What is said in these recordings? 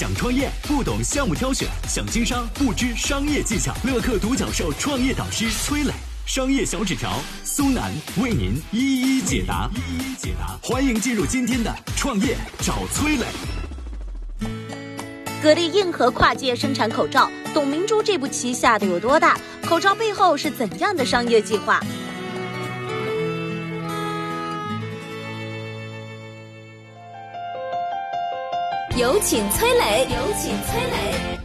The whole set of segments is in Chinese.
想创业不懂项目挑选，想经商不知商业技巧。乐客独角兽创业导师崔磊，商业小纸条苏南为您一一解答。一一解答，欢迎进入今天的创业找崔磊。格力硬核跨界生产口罩，董明珠这步棋下的有多大？口罩背后是怎样的商业计划？有请崔磊。有请崔磊。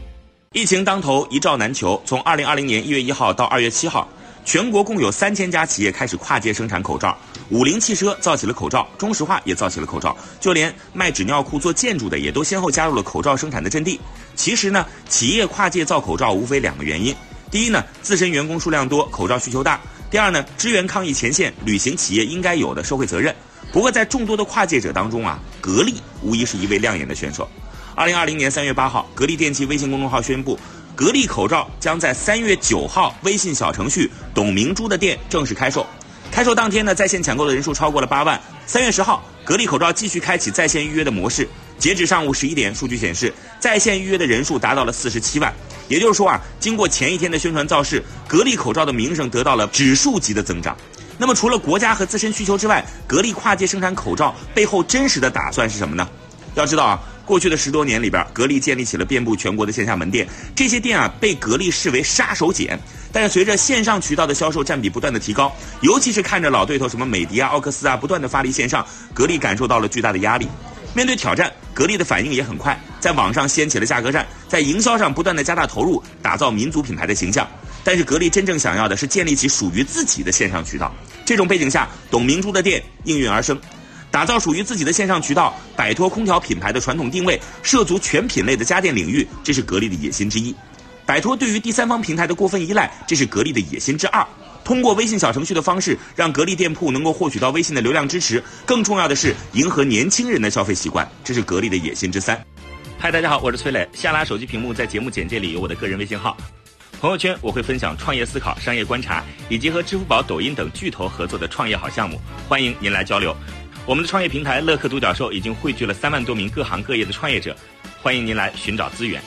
疫情当头，一罩难求。从二零二零年一月一号到二月七号，全国共有三千家企业开始跨界生产口罩。五菱汽车造起了口罩，中石化也造起了口罩，就连卖纸尿裤、做建筑的也都先后加入了口罩生产的阵地。其实呢，企业跨界造口罩无非两个原因：第一呢，自身员工数量多，口罩需求大；第二呢，支援抗疫前线，履行企业应该有的社会责任。不过，在众多的跨界者当中啊，格力无疑是一位亮眼的选手。二零二零年三月八号，格力电器微信公众号宣布，格力口罩将在三月九号微信小程序“董明珠”的店正式开售。开售当天呢，在线抢购的人数超过了八万。三月十号，格力口罩继续开启在线预约的模式。截止上午十一点，数据显示，在线预约的人数达到了四十七万。也就是说啊，经过前一天的宣传造势，格力口罩的名声得到了指数级的增长。那么，除了国家和自身需求之外，格力跨界生产口罩背后真实的打算是什么呢？要知道啊，过去的十多年里边，格力建立起了遍布全国的线下门店，这些店啊被格力视为杀手锏。但是随着线上渠道的销售占比不断的提高，尤其是看着老对头什么美的啊、奥克斯啊不断的发力线上，格力感受到了巨大的压力。面对挑战，格力的反应也很快，在网上掀起了价格战，在营销上不断的加大投入，打造民族品牌的形象。但是格力真正想要的是建立起属于自己的线上渠道。这种背景下，董明珠的店应运而生，打造属于自己的线上渠道，摆脱空调品牌的传统定位，涉足全品类的家电领域，这是格力的野心之一。摆脱对于第三方平台的过分依赖，这是格力的野心之二。通过微信小程序的方式，让格力店铺能够获取到微信的流量支持。更重要的是，迎合年轻人的消费习惯，这是格力的野心之三。嗨，大家好，我是崔磊。下拉手机屏幕，在节目简介里有我的个人微信号。朋友圈我会分享创业思考、商业观察，以及和支付宝、抖音等巨头合作的创业好项目，欢迎您来交流。我们的创业平台乐客独角兽已经汇聚了三万多名各行各业的创业者，欢迎您来寻找资源。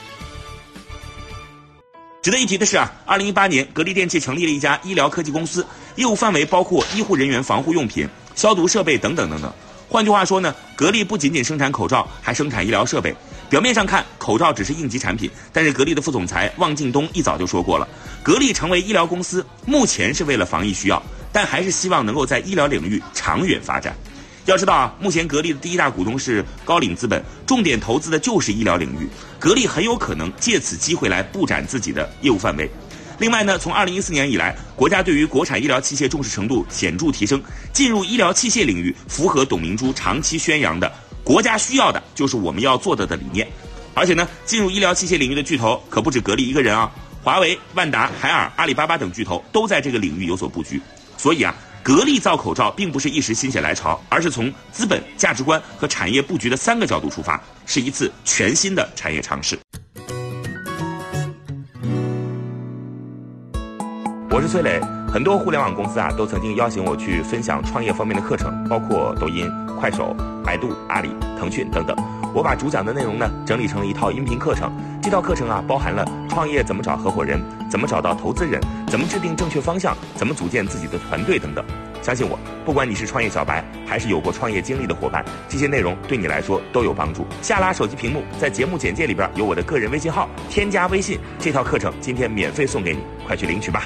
值得一提的是啊，二零一八年，格力电器成立了一家医疗科技公司，业务范围包括医护人员防护用品、消毒设备等等等等。换句话说呢，格力不仅仅生产口罩，还生产医疗设备。表面上看，口罩只是应急产品，但是格力的副总裁汪敬东一早就说过了，格力成为医疗公司，目前是为了防疫需要，但还是希望能够在医疗领域长远发展。要知道啊，目前格力的第一大股东是高瓴资本，重点投资的就是医疗领域，格力很有可能借此机会来布展自己的业务范围。另外呢，从二零一四年以来，国家对于国产医疗器械重视程度显著提升，进入医疗器械领域符合董明珠长期宣扬的“国家需要的就是我们要做的”的理念。而且呢，进入医疗器械领域的巨头可不止格力一个人啊，华为、万达、海尔、阿里巴巴等巨头都在这个领域有所布局。所以啊，格力造口罩并不是一时心血来潮，而是从资本、价值观和产业布局的三个角度出发，是一次全新的产业尝试。我是崔磊，很多互联网公司啊都曾经邀请我去分享创业方面的课程，包括抖音、快手、百度、阿里、腾讯等等。我把主讲的内容呢整理成了一套音频课程，这套课程啊包含了创业怎么找合伙人、怎么找到投资人、怎么制定正确方向、怎么组建自己的团队等等。相信我，不管你是创业小白还是有过创业经历的伙伴，这些内容对你来说都有帮助。下拉手机屏幕，在节目简介里边有我的个人微信号，添加微信，这套课程今天免费送给你，快去领取吧。